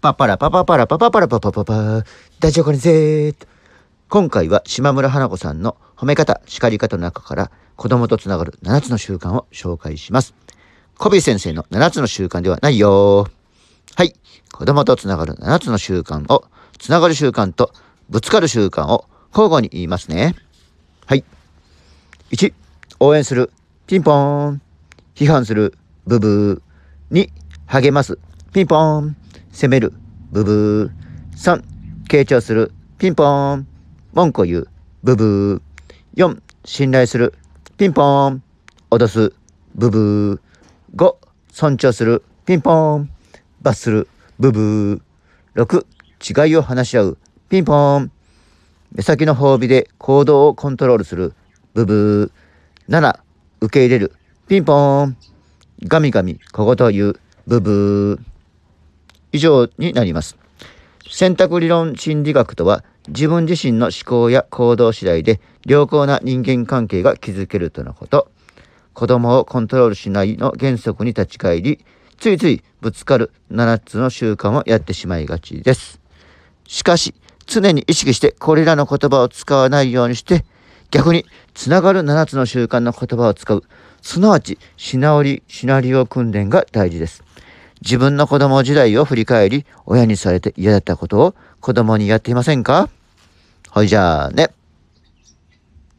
パパラパパパラパパパラパパパパ大丈夫これぜーっと今回は島村花子さんの褒め方、叱り方の中から子供とつながる7つの習慣を紹介します。コビー先生の7つの習慣ではないよはい。子供とつながる7つの習慣を、つながる習慣とぶつかる習慣を交互に言いますね。はい。1、応援する。ピンポーン。批判する。ブブー。2、励ます。ピンポーン。責める。ブブー。3、傾聴する。ピンポーン。文句を言う。ブブー。4、信頼する。ピンポーン。脅す。ブブー。5、尊重する。ピンポーン。罰する。ブブー。6、違いを話し合う。ピンポーン。目先の褒美で行動をコントロールする。ブブー。7、受け入れる。ピンポーン。ガミガミ小言を言う。ブブー。以上になります。選択理論心理学とは自分自身の思考や行動次第で良好な人間関係が築けるとのこと。子供をコントロールしないの原則に立ち返り、ついついぶつかる7つの習慣をやってしまいがちです。しかし、常に意識してこれらの言葉を使わないようにして、逆につながる7つの習慣の言葉を使う、すなわちシナリシナリオ訓練が大事です。自分の子供時代を振り返り、親にされて嫌だったことを子供にやっていませんか？ほいじゃあね。